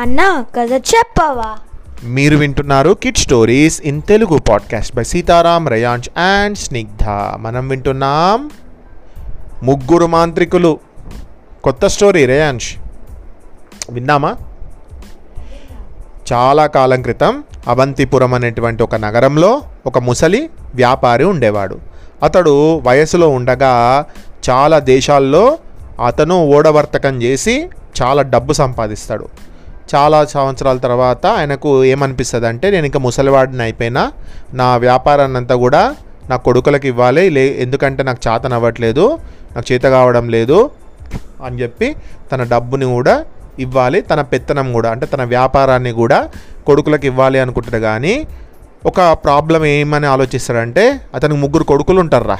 అన్నా కథ చెప్పవా? మీరు వింటున్నారు kid stories in Telugu podcast by Sitaram Rayansh and Snigdha మనం వింటున్నాం ముగ్గురు మాంత్రికులు. కొత్త స్టోరీ రేయాంష్ విన్నామా? చాలా కాలం క్రితం అవంతిపురం అనేటువంటి ఒక నగరంలో ఒక ముసలి వ్యాపారి ఉండేవాడు. అతడు వయసులో ఉండగా చాలా దేశాల్లో అతను ఓడవర్తకం చేసి చాలా డబ్బు సంపాదిస్తాడు. చాలా సంవత్సరాల తర్వాత ఆయనకు ఏమనిపిస్తుంది అంటే నేను ఇంకా ముసలివాడిని అయిపోయినా నా వ్యాపారాన్ని అంతా కూడా నా కొడుకులకు ఇవ్వాలి లే ఎందుకంటే నాకు చేతన అవ్వట్లేదు నాకు చేత కావడం లేదు అని చెప్పి తన డబ్బుని కూడా ఇవ్వాలి తన పెత్తనం కూడా అంటే తన వ్యాపారాన్ని కూడా కొడుకులకు ఇవ్వాలి అనుకుంటాడు. కానీ ఒక ప్రాబ్లం ఏమని ఆలోచిస్తాడంటే అతనికి ముగ్గురు కొడుకులు ఉంటారా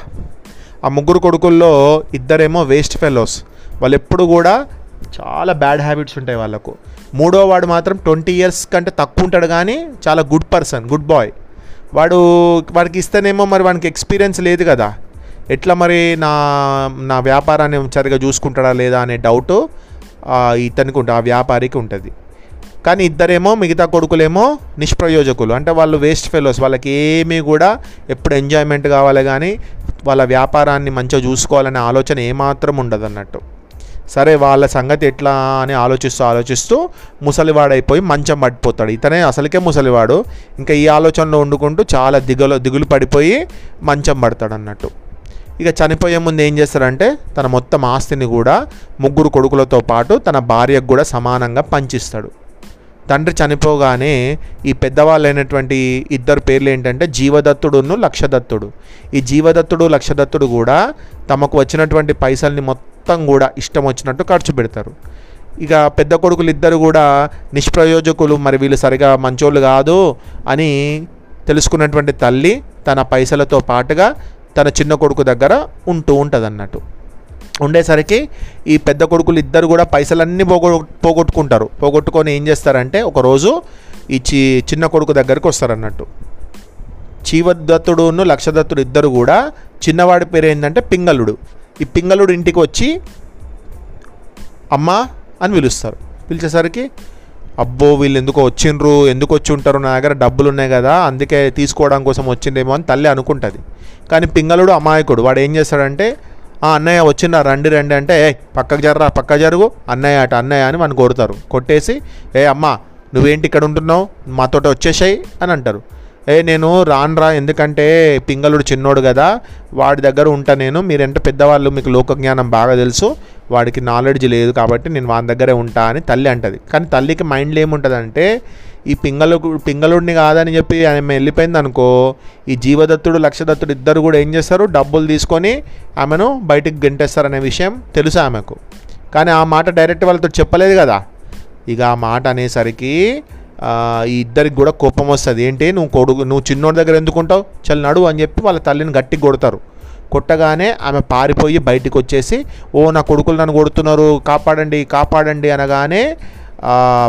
ఆ ముగ్గురు కొడుకుల్లో ఇద్దరేమో వేస్ట్ ఫెలోస్. వాళ్ళు ఎప్పుడు కూడా చాలా బ్యాడ్ హ్యాబిట్స్ ఉంటాయి వాళ్ళకు. మూడో వాడు మాత్రం ట్వంటీ ఇయర్స్ కంటే తక్కువ ఉంటాడు కానీ చాలా గుడ్ పర్సన్ గుడ్ బాయ్. వాడు వాడికి ఇస్తేనేమో మరి వానికి ఎక్స్పీరియన్స్ లేదు కదా. ఎట్లా మరి నా నా వ్యాపారాన్ని సరిగా చూసుకుంటాడా లేదా అనే డౌట్ ఇతనికి ఉంటుంది ఆ వ్యాపారికి ఉంటుంది. కానీ ఇద్దరేమో మిగతా కొడుకులేమో నిష్ప్రయోజకులు. అంటే వాళ్ళు వేస్ట్ ఫెలోస్ వాళ్ళకి ఏమీ కూడా ఎప్పుడు ఎంజాయ్మెంట్ కావాలి కానీ వాళ్ళ వ్యాపారాన్ని మంచిగా చూసుకోవాలనే ఆలోచన ఏమాత్రం ఉండదు అన్నట్టు సరే వాళ్ళ సంగతి ఎట్లా అని ఆలోచిస్తూ ఆలోచిస్తూ ముసలివాడైపోయి మంచం పడిపోతాడు. ఇతనే అసలుకే ముసలివాడు. ఇంకా ఈ ఆలోచనలో వండుకుంటూ చాలా దిగులు దిగులు పడిపోయి మంచం పడతాడు అన్నట్టు. ఇక చనిపోయే ముందు ఏం చేస్తాడంటే తన మొత్తం ఆస్తిని కూడా ముగ్గురు కొడుకులతో పాటు తన భార్యకు కూడా సమానంగా పంచిస్తాడు. తండ్రి చనిపోగానే ఈ పెద్దవాళ్ళు అయినటువంటి ఇద్దరు పేర్లు ఏంటంటే జీవదత్తుడును లక్షదత్తుడు. ఈ జీవదత్తుడు లక్షదత్తుడు కూడా తమకు వచ్చినటువంటి పైసల్ని మొత్తం మొత్తం కూడా ఇష్టం వచ్చినట్టు ఖర్చు పెడతారు. ఇక పెద్ద కొడుకులు ఇద్దరు కూడా నిష్ప్రయోజకులు మరి వీళ్ళు సరిగా మంచోళ్ళు కాదు అని తెలుసుకున్నటువంటి తల్లి తన పైసలతో పాటుగా తన చిన్న కొడుకు దగ్గర ఉంటూ ఉంటుంది అన్నట్టు ఉండేసరికి ఈ పెద్ద కొడుకులు ఇద్దరు కూడా పైసలన్నీ పోగొ పోగొట్టుకుంటారు. పోగొట్టుకొని ఏం చేస్తారంటే ఒకరోజు ఈ చి చిన్న కొడుకు దగ్గరికి వస్తారన్నట్టు. చీవదత్తుడును లక్షదత్తుడు ఇద్దరు కూడా చిన్నవాడి పేరు ఏంటంటే పింగళుడు. ఈ పింగళుడు ఇంటికి వచ్చి అమ్మా అని పిలుస్తారు. పిలిచేసరికి అబ్బో వీళ్ళు ఎందుకో వచ్చిండ్రు ఎందుకు వచ్చి ఉంటారు? నా దగ్గర డబ్బులు ఉన్నాయి కదా అందుకే తీసుకోవడం కోసం వచ్చిండేమో అని తల్లి అనుకుంటుంది. కానీ పింగళుడు అమాయకుడు. వాడు ఏం చేస్తాడంటే "ఆ, అన్నయ్య వచ్చిండ్రా రండి రండి అంటే ఏ పక్కకు జర్రా పక్క జరుగు అన్నయ్య అట అన్నయ్య అని మనం కొడతారు. కొట్టేసి ఏ అమ్మా నువ్వేంటి ఇక్కడ ఉంటున్నావు? మాతోటి వచ్చేసాయి అని అంటారు. ఏ నేను రానురా ఎందుకంటే పింగళుడు చిన్నోడు కదా వాడి దగ్గర ఉంటా నేను. మీరంటే పెద్దవాళ్ళు మీకు లోకజ్ఞానం బాగా తెలుసు. వాడికి నాలెడ్జ్ లేదు కాబట్టి నేను వాని దగ్గరే ఉంటా అని తల్లి అంటది. కానీ తల్లికి మైండ్లో ఏముంటుందంటే ఈ పింగళు పింగళుడిని కాదని చెప్పి ఆమె వెళ్ళిపోయింది అనుకో ఈ జీవదత్తుడు లక్షదత్తుడు ఇద్దరు కూడా ఏం చేస్తారు? డబ్బులు తీసుకొని ఆమెను బయటికి గెంటేస్తారనే విషయం తెలుసు ఆమెకు. కానీ ఆ మాట డైరెక్ట్ వాళ్ళతో చెప్పలేదు కదా. ఇక ఆ మాట అనేసరికి ఈ ఇద్దరికి కూడా కోపం వస్తుంది. ఏంటి? నువ్వు కొడుకు నువ్వు చిన్నోడి దగ్గర ఎందుకుంటావు చల్ నడు అని చెప్పి వాళ్ళ తల్లిని గట్టి కొడతారు. కొట్టగానే ఆమె పారిపోయి బయటికి వచ్చేసి ఓ నా కొడుకులు నన్ను కొడుతున్నారు కాపాడండి కాపాడండి అనగానే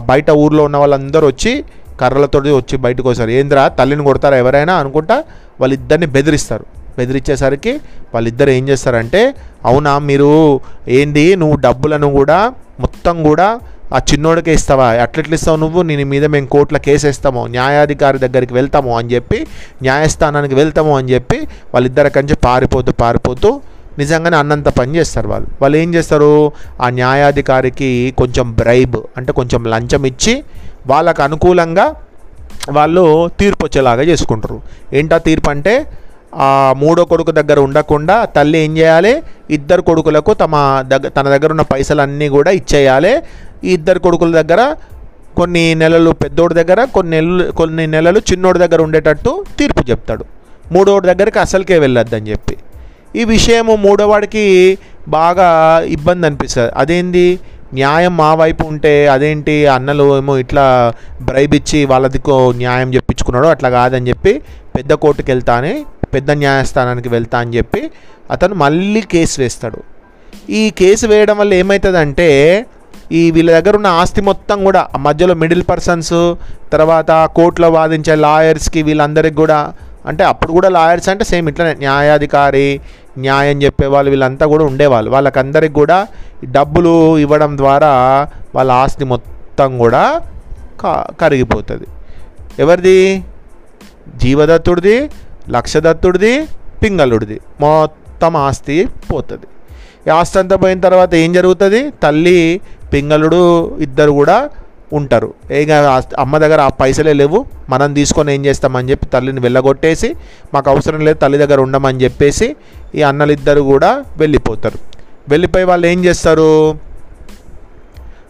బయట ఊర్లో ఉన్న వాళ్ళందరూ వచ్చి కర్రలతో వచ్చి బయటకు వస్తారు. ఏంద్రా తల్లిని కొడతారా ఎవరైనా అనుకుంటా వాళ్ళిద్దరిని బెదిరిస్తారు. బెదిరించేసరికి వాళ్ళిద్దరు ఏం చేస్తారంటే అవునా మీరు ఏంది? నువ్వు డబ్బులను కూడా మొత్తం కూడా ఆ చిన్నోడికే ఇస్తావా? అట్లెట్లు ఇస్తావు నువ్వు? నేను మీద మేము కోర్టులో కేసు వేస్తాము. న్యాయాధికారి దగ్గరికి వెళ్తాము అని చెప్పి న్యాయస్థానానికి వెళ్తాము అని చెప్పి వాళ్ళిద్దరి కంచి పారిపోతూ పారిపోతూ నిజంగానే అన్నంత పని చేస్తారు వాళ్ళు. వాళ్ళు ఏం చేస్తారు? ఆ న్యాయాధికారికి కొంచెం బ్రైబ్ అంటే కొంచెం లంచం ఇచ్చి వాళ్ళకు అనుకూలంగా వాళ్ళు తీర్పు వచ్చేలాగా చేసుకుంటారు. ఏంటా తీర్పు అంటే ఆ మూడో కొడుకు దగ్గర ఉండకుండా తల్లి ఏం చేయాలి? ఇద్దరు కొడుకులకు తమ దగ్గర తన దగ్గర ఉన్న పైసలన్నీ కూడా ఇచ్చేయాలి. ఈ ఇద్దరు కొడుకుల దగ్గర కొన్ని నెలలు పెద్దోడి దగ్గర కొన్ని నెలలు కొన్ని నెలలు చిన్నోడి దగ్గర ఉండేటట్టు తీర్పు చెప్తాడు. మూడోడి దగ్గరికి అసలుకే వెళ్ళొద్దని చెప్పి. ఈ విషయము మూడోవాడికి బాగా ఇబ్బంది అనిపిస్తుంది. అదేంది? న్యాయం మా వైపు ఉంటే అదేంటి? అన్నలు ఏమో ఇట్లా బ్రైబ్ ఇచ్చి వాళ్ళదికో న్యాయం చెప్పించుకున్నాడు అట్లా కాదని చెప్పి పెద్ద కోర్టుకి వెళ్తా అని పెద్ద న్యాయస్థానానికి వెళ్తా అని చెప్పి అతను మళ్ళీ కేసు వేస్తాడు. ఈ కేసు వేయడం వల్ల ఏమవుతుందంటే ఈ వీళ్ళ దగ్గర ఉన్న ఆస్తి మొత్తం కూడా ఆ మధ్యలో మిడిల్ పర్సన్స్ తర్వాత కోర్టులో వాదించే లాయర్స్కి వీళ్ళందరికి కూడా అంటే అప్పుడు కూడా లాయర్స్ అంటే సేమ్ ఇట్లనే న్యాయాధికారి న్యాయం చెప్పేవాళ్ళు వీళ్ళంతా కూడా ఉండేవాళ్ళు. వాళ్ళకందరికి కూడా డబ్బులు ఇవ్వడం ద్వారా వాళ్ళ ఆస్తి మొత్తం కూడా కరిగిపోతుంది. ఎవరిది? జీవదత్తుడిది లక్షదత్తుడిది పింగళుడిది. మొత్తం ఆస్తి పోతుంది. ఈ ఆస్తి అంతా పోయిన తర్వాత ఏం జరుగుతుంది? తల్లి పింగళుడు ఇద్దరు కూడా ఉంటారు. ఇక అమ్మ దగ్గర ఆ పైసలే లేవు. మనం తీసుకొని ఏం చేస్తామని చెప్పి తల్లిని వెళ్ళగొట్టేసి మాకు అవసరం లేదు తల్లి దగ్గర ఉండమని చెప్పేసి ఈ అన్నలిద్దరు కూడా వెళ్ళిపోతారు. వెళ్ళిపోయి వాళ్ళు ఏం చేస్తారు?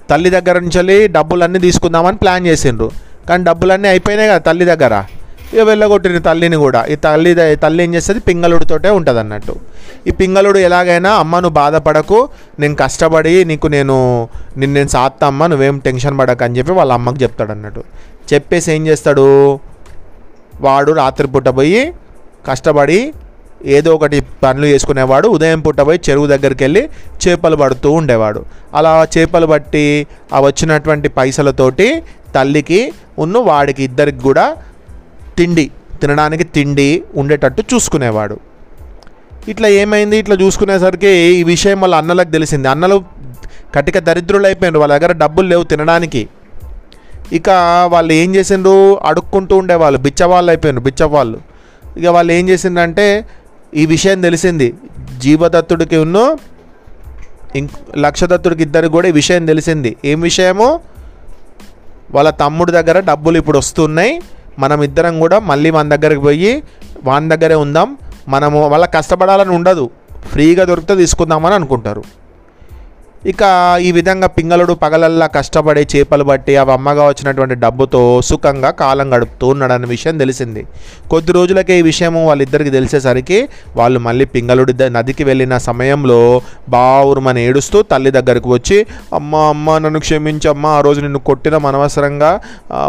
తల్లి దగ్గర నుంచి వెళ్ళి డబ్బులన్నీ తీసుకుందామని ప్లాన్ చేసిండ్రు. కానీ డబ్బులన్నీ అయిపోయినాయి కదా తల్లి దగ్గర. ఇక వెళ్ళగొట్టిన తల్లిని కూడా. ఈ తల్లి తల్లి ఏం చేస్తుంది? పింగళుడితోటే ఉంటుంది అన్నట్టు ఈ పింగళుడు ఎలాగైనా అమ్మ నువ్వు బాధపడకు. నేను కష్టపడి నీకు నేను నిన్ను నేను సాత్తా అమ్మ నువ్వేం టెన్షన్ పడకు అని చెప్పి వాళ్ళ అమ్మకి చెప్తాడు అన్నట్టు చెప్పేసి ఏం చేస్తాడు? వాడు రాత్రిపూట పోయి కష్టపడి ఏదో ఒకటి పనులు చేసుకునేవాడు. ఉదయం పూట పోయి చెరువు దగ్గరికి వెళ్ళి చేపలు పడుతూ ఉండేవాడు. అలా చేపలు పట్టి ఆ వచ్చినటువంటి పైసలతోటి తల్లికి ఉన్న వాడికి ఇద్దరికి కూడా తిండి తినడానికి తిండి ఉండేటట్టు చూసుకునేవాడు. ఇట్లా ఏమైంది? ఇట్లా చూసుకునేసరికి ఈ విషయం వాళ్ళ అన్నలకు తెలిసింది. అన్నలు కటిక దరిద్రులు అయిపోయినారు. వాళ్ళ దగ్గర డబ్బులు లేవు తినడానికి. ఇక వాళ్ళు ఏం చేసిండ్రు? అడుక్కుంటూ ఉండేవాళ్ళు. బిచ్చవాళ్ళు అయిపోయారు బిచ్చవాళ్ళు. ఇక వాళ్ళు ఏం చేసిందంటే ఈ విషయం తెలిసింది. జీవదత్తుడికి ఉన్న ఇంక్ లక్షదత్తుడికి ఇద్దరికి కూడా ఈ విషయం తెలిసింది. ఏం విషయము? వాళ్ళ తమ్ముడి దగ్గర డబ్బులు ఇప్పుడు వస్తున్నాయి. మనం ఇద్దరం కూడా మళ్ళీ మన దగ్గరికి పోయి వాని దగ్గరే ఉందాం. మనము వాళ్ళ కష్టపడాలని ఉండదు. ఫ్రీగా దొరికితే తీసుకుందామని అనుకుంటారు. ఇక ఈ విధంగా పింగళుడు పగలల్లా కష్టపడి చేపలు బట్టి అవి అమ్మగా వచ్చినటువంటి డబ్బుతో సుఖంగా కాలం గడుపుతూ ఉన్నాడన్న విషయం తెలిసింది. కొద్ది రోజులకే ఈ విషయం వాళ్ళిద్దరికి తెలిసేసరికి వాళ్ళు మళ్ళీ పింగళుడి నదికి వెళ్ళిన సమయంలో బావురుమని ఏడుస్తూ తల్లి దగ్గరకు వచ్చి అమ్మ అమ్మ నన్ను క్షమించమ్మా ఆ రోజు నిన్ను కొట్టిన అనవసరంగా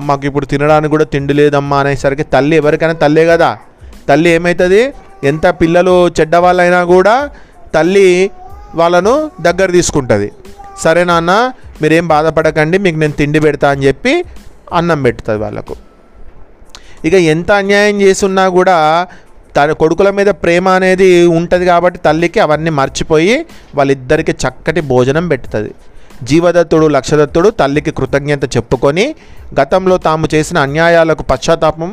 మాకు ఇప్పుడు తినడానికి కూడా తిండి లేదమ్మా అనేసరికి తల్లి ఎవరికైనా తల్లే కదా. తల్లి ఏమవుతుంది ఎంత పిల్లలు చెడ్డవాళ్ళైనా కూడా తల్లి వాళ్ళను దగ్గర తీసుకుంటుంది. సరే నాన్న మీరేం బాధపడకండి మీకు నేను తిండి పెడతా అని చెప్పి అన్నం పెడుతుంది వాళ్ళకు. ఇక ఎంత అన్యాయం చేసున్నా కూడా తన కొడుకుల మీద ప్రేమ అనేది ఉంటుంది కాబట్టి తల్లికి అవన్నీ మర్చిపోయి వాళ్ళిద్దరికి చక్కటి భోజనం పెడుతుంది జీవదత్తుడు లక్షదత్తుడు తల్లికి కృతజ్ఞత చెప్పుకొని గతంలో తాము చేసిన అన్యాయాలకు పశ్చాత్తాపం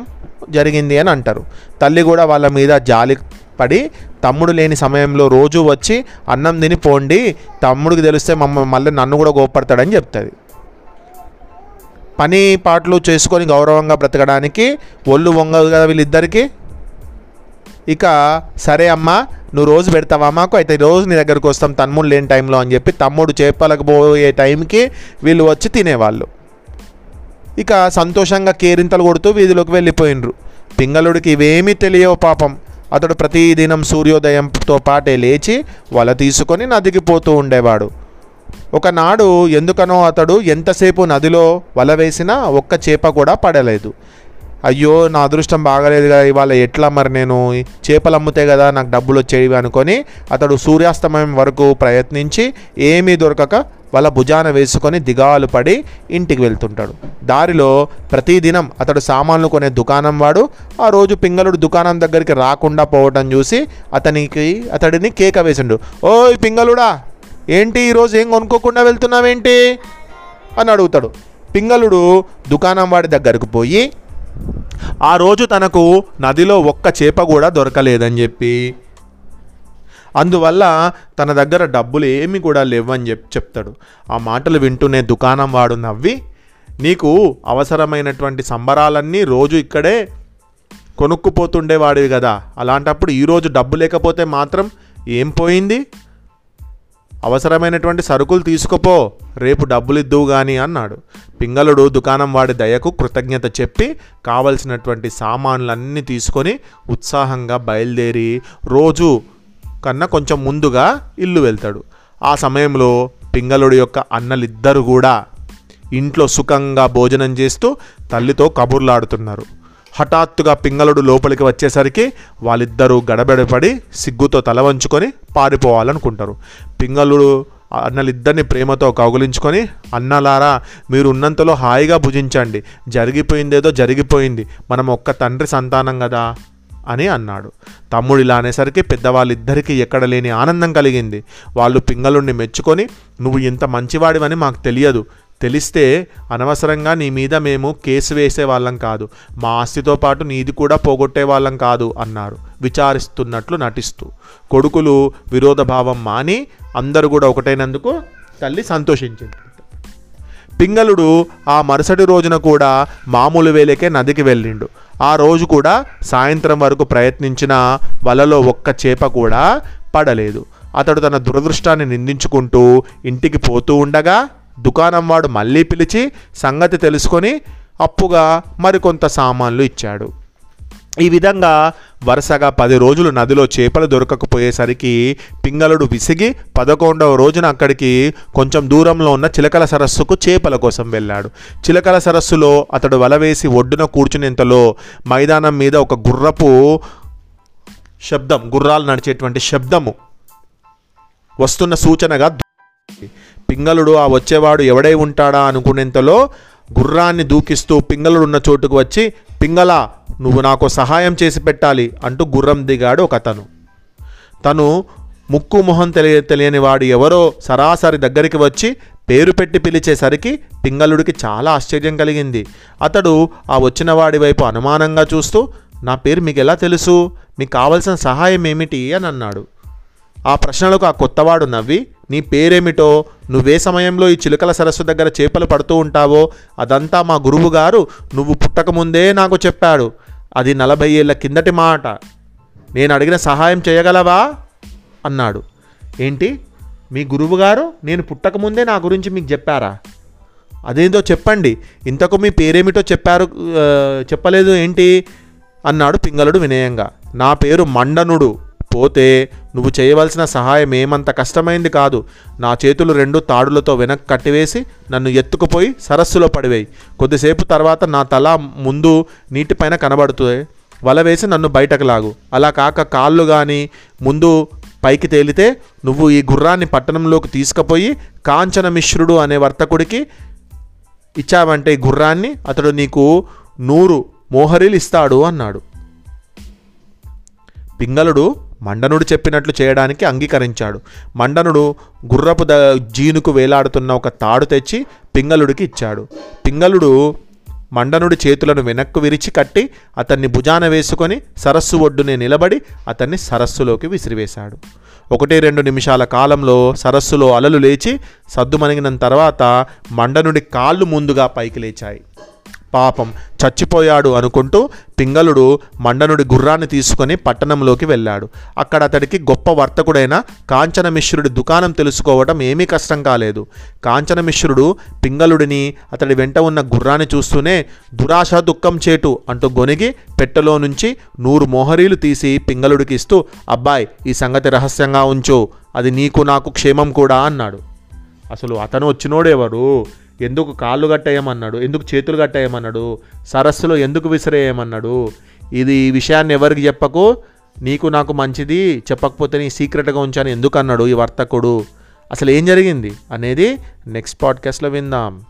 జరిగింది అని అంటారు. తల్లి కూడా వాళ్ళ మీద జాలి పడి తమ్ముడు లేని సమయంలో రోజు వచ్చి అన్నం తిని పోండి తమ్ముడికి తెలిస్తే మమ్మ మళ్ళీ నన్ను కూడా గోపడతాడని చెప్తుంది. పని పాటలు చేసుకొని గౌరవంగా బ్రతకడానికి ఒళ్ళు వంగదు కదా వీళ్ళిద్దరికీ? ఇక సరే అమ్మా నువ్వు రోజు పెడతావా మాకు? అయితే రోజు నీ దగ్గరకు వస్తాం తమ్ముడు లేని టైంలో అని చెప్పి తమ్ముడు చేపలకు పోయే టైంకి వీళ్ళు వచ్చి తినేవాళ్ళు. ఇక సంతోషంగా కేరింతలు కొడుతూ వీధిలోకి వెళ్ళిపోయినరు పింగళుడికి ఇవేమీ తెలియవు పాపం. అతడు ప్రతిదినం సూర్యోదయంతో పాటే లేచి వల తీసుకొని నదికి పోతూ ఉండేవాడు. ఒకనాడు ఎందుకనో అతడు ఎంతసేపు నదిలో వల వేసినా ఒక్క చేప కూడా పడలేదు. అయ్యో నా అదృష్టం బాగలేదు కదా ఇవాళ ఎట్లా మరి నేను చేపలు అమ్ముతే కదా నాకు డబ్బులు వచ్చేవి అనుకొని అతడు సూర్యాస్తమయం వరకు ప్రయత్నించి ఏమీ దొరకక వాళ్ళ భుజాన వేసుకొని దిగాలు పడి ఇంటికి వెళ్తుంటాడు. దారిలో ప్రతిదినం అతడు సామాన్లు కొనే దుకాణం వాడు. ఆ రోజు పింగళుడు దుకాణం దగ్గరికి రాకుండా పోవటం చూసి అతనికి అతడిని కేక వేసిండు. ఓయ్ పింగళుడా ఏంటి ఈరోజు ఏం కొనుక్కోకుండా వెళ్తున్నావేంటి? అని అడుగుతాడు. పింగళుడు దుకాణం వాడి దగ్గరకు పోయి ఆ రోజు తనకు నదిలో ఒక్క చేప కూడా దొరకలేదని చెప్పి అందువల్ల తన దగ్గర డబ్బులు ఏమి కూడా లేవని చెప్పి చెప్తాడు. ఆ మాటలు వింటూనే దుకాణం వాడు నవ్వి నీకు అవసరమైనటువంటి సంబరాలన్నీ రోజు ఇక్కడే కొనుక్కుపోతుండేవాడివి కదా. అలాంటప్పుడు ఈరోజు డబ్బు లేకపోతే మాత్రం ఏం పోయింది? అవసరమైనటువంటి సరుకులు తీసుకుపో రేపు డబ్బులు ఇద్దువు గాని అన్నాడు. పింగళుడు దుకాణం వాడి దయకు కృతజ్ఞత చెప్పి కావలసినటువంటి సామాన్లన్నీ తీసుకొని ఉత్సాహంగా బయలుదేరి రోజు కన్నా కొంచెం ముందుగా ఇల్లు వెళ్తాడు. ఆ సమయంలో పింగళుడి యొక్క అన్నలిద్దరు కూడా ఇంట్లో సుఖంగా భోజనం చేస్తూ తల్లితో కబుర్లాడుతున్నారు. హఠాత్తుగా పింగళుడు లోపలికి వచ్చేసరికి వాళ్ళిద్దరూ గడబడపడి సిగ్గుతో తల వంచుకొని పారిపోవాలనుకుంటారు. పింగళుడు అన్నలిద్దరిని ప్రేమతో కౌగులించుకొని అన్నలారా మీరు ఉన్నంతలో హాయిగా భుజించండి. జరిగిపోయిందేదో జరిగిపోయింది. మనం ఒక్క తండ్రి సంతానం కదా. అని అన్నాడు. తమ్ముడు ఇలా అనేసరికి పెద్దవాళ్ళిద్దరికీ ఎక్కడ లేని ఆనందం కలిగింది. వాళ్ళు పింగళుణ్ణి మెచ్చుకొని నువ్వు ఇంత మంచివాడివని మాకు తెలియదు. తెలిస్తే అనవసరంగా నీ మీద మేము కేసు వేసే వాళ్ళం కాదు. మా ఆస్తితో పాటు నీది కూడా పోగొట్టే వాళ్ళం కాదు అన్నారు. విచారిస్తున్నట్లు నటిస్తూ. కొడుకులు విరోధభావం మాని అందరూ కూడా ఒకటైనందుకు తల్లి సంతోషించింది. పింగళుడు ఆ మరుసటి రోజున కూడా మామూలు వేలకే నదికి వెళ్ళిండు. ఆ రోజు కూడా సాయంత్రం వరకు ప్రయత్నించిన వలలో ఒక్క చేప కూడా పడలేదు. అతడు తన దురదృష్టాన్ని నిందించుకుంటూ ఇంటికి పోతూ ఉండగా దుకాణం వాడు మళ్ళీ పిలిచి సంగతి తెలుసుకొని అప్పుగా మరికొంత సామాన్లు ఇచ్చాడు. ఈ విధంగా వరుసగా పది రోజులు నదిలో చేపలు దొరకకపోయేసరికి పింగళుడు విసిగి పదకొండవ రోజున అక్కడికి కొంచెం దూరంలో ఉన్న చిలకల సరస్సుకు చేపల కోసం వెళ్ళాడు. చిలకల సరస్సులో అతడు వల వేసి ఒడ్డున కూర్చునేంతలో మైదానం మీద ఒక గుర్రపు శబ్దం గుర్రాలు నడిచేటువంటి శబ్దము వస్తున్న సూచనగా పింగళుడు ఆ వచ్చేవాడు ఎవడై ఉంటాడా అనుకునేంతలో గుర్రాన్ని దూకిస్తూ పింగళుడు ఉన్న చోటుకు వచ్చి పింగళ నువ్వు నాకు సహాయం చేసి పెట్టాలి అంటూ గుర్రం దిగాడు ఒక అతను తను ముక్కు మొహం తెలియ తెలియని వాడు ఎవరో సరాసరి దగ్గరికి వచ్చి పేరు పెట్టి పిలిచేసరికి పింగళుడికి చాలా ఆశ్చర్యం కలిగింది. అతడు ఆ వచ్చిన వాడి వైపు అనుమానంగా చూస్తూ నా పేరు మీకు ఎలా తెలుసు? మీకు కావలసిన సహాయం ఏమిటి? అని అన్నాడు. ఆ ప్రశ్నలకు ఆ కొత్తవాడు నవ్వి నీ పేరేమిటో నువ్వే సమయంలో ఈ చిలుకల సరస్సు దగ్గర చేపలు పడుతూ ఉంటావో అదంతా మా గురువు గారు నువ్వు పుట్టకముందే నాకు చెప్పాడు. అది నలభై ఏళ్ళ కిందటి మాట. నేను అడిగిన సహాయం చేయగలవా? అన్నాడు. ఏంటి? మీ గురువుగారు నేను పుట్టకముందే నా గురించి మీకు చెప్పారా? అదేందో చెప్పండి. ఇంతకు మీ పేరేమిటో చెప్పారు చెప్పలేదు ఏంటి? అన్నాడు పింగళుడు వినయంగా. నా పేరు మండనుడు. పోతే నువ్వు చేయవలసిన సహాయం ఏమంత కష్టమైంది కాదు. నా చేతులు రెండు తాడులతో వెనక్కి కట్టివేసి నన్ను ఎత్తుకుపోయి సరస్సులో పడివేయి. కొద్దిసేపు తర్వాత నా తల ముందు నీటిపైన కనబడుతుంది. వల వేసి నన్ను బయటకు లాగు. అలా కాక కాళ్ళు కానీ ముందు పైకి తేలితే నువ్వు ఈ గుర్రాన్ని పట్టణంలోకి తీసుకుపోయి కాంచన మిశ్రుడు అనే వర్తకుడికి ఇచ్చావంటే ఈ గుర్రాన్ని అతడు నీకు నూరు మోహరీలు ఇస్తాడు అన్నాడు. పింగళుడు మండనుడు చెప్పినట్లు చేయడానికి అంగీకరించాడు. మండనుడు గుర్రపు ద జీనుకు వేలాడుతున్న ఒక తాడు తెచ్చి పింగళుడికి ఇచ్చాడు. పింగళుడు మండనుడి చేతులను వెనక్కు విరిచి కట్టి అతన్ని భుజాన వేసుకొని సరస్సు ఒడ్డునే నిలబడి అతన్ని సరస్సులోకి విసిరివేశాడు. ఒకటి రెండు నిమిషాల కాలంలో సరస్సులో అలలు లేచి సద్దుమణిగిన తర్వాత మండనుడి కాళ్ళు ముందుగా పైకి లేచాయి. పాపం చచ్చిపోయాడు అనుకుంటూ పింగళుడు మండనుడి గుర్రాన్ని తీసుకొని పట్టణంలోకి వెళ్ళాడు. అక్కడ అతడికి గొప్ప వర్తకుడైన కాంచనమిశ్రుడి దుకాణం తెలుసుకోవడం ఏమీ కష్టం కాలేదు. కాంచనమిశ్రుడు పింగళుడిని అతడి వెంట ఉన్న గుర్రాన్ని చూస్తూనే దురాశ దుఃఖం చేటు అంటూ గొనిగి పెట్టెలో నుంచి నూరు మోహరీలు తీసి పింగళుడికి ఇస్తూ అబ్బాయి ఈ సంగతి రహస్యంగా ఉంచు. అది నీకు నాకు క్షేమం కూడా అన్నాడు. అసలు అతను వచ్చినోడెవరు? ఎందుకు కాళ్ళు కట్టేయమన్నాడు? ఎందుకు చేతులు కట్టేయమన్నాడు? సరస్సులో ఎందుకు విసిరేయమన్నాడు? ఇది ఈ విషయాన్ని ఎవరికి చెప్పకు? నీకు నాకు మంచిది చెప్పకపోతే నీ సీక్రెట్గా ఉంచాను ఎందుకు అన్నాడు ఈ వర్తకుడు? అసలు ఏం జరిగింది? అనేది నెక్స్ట్ పాడ్కాస్ట్లో విందాం.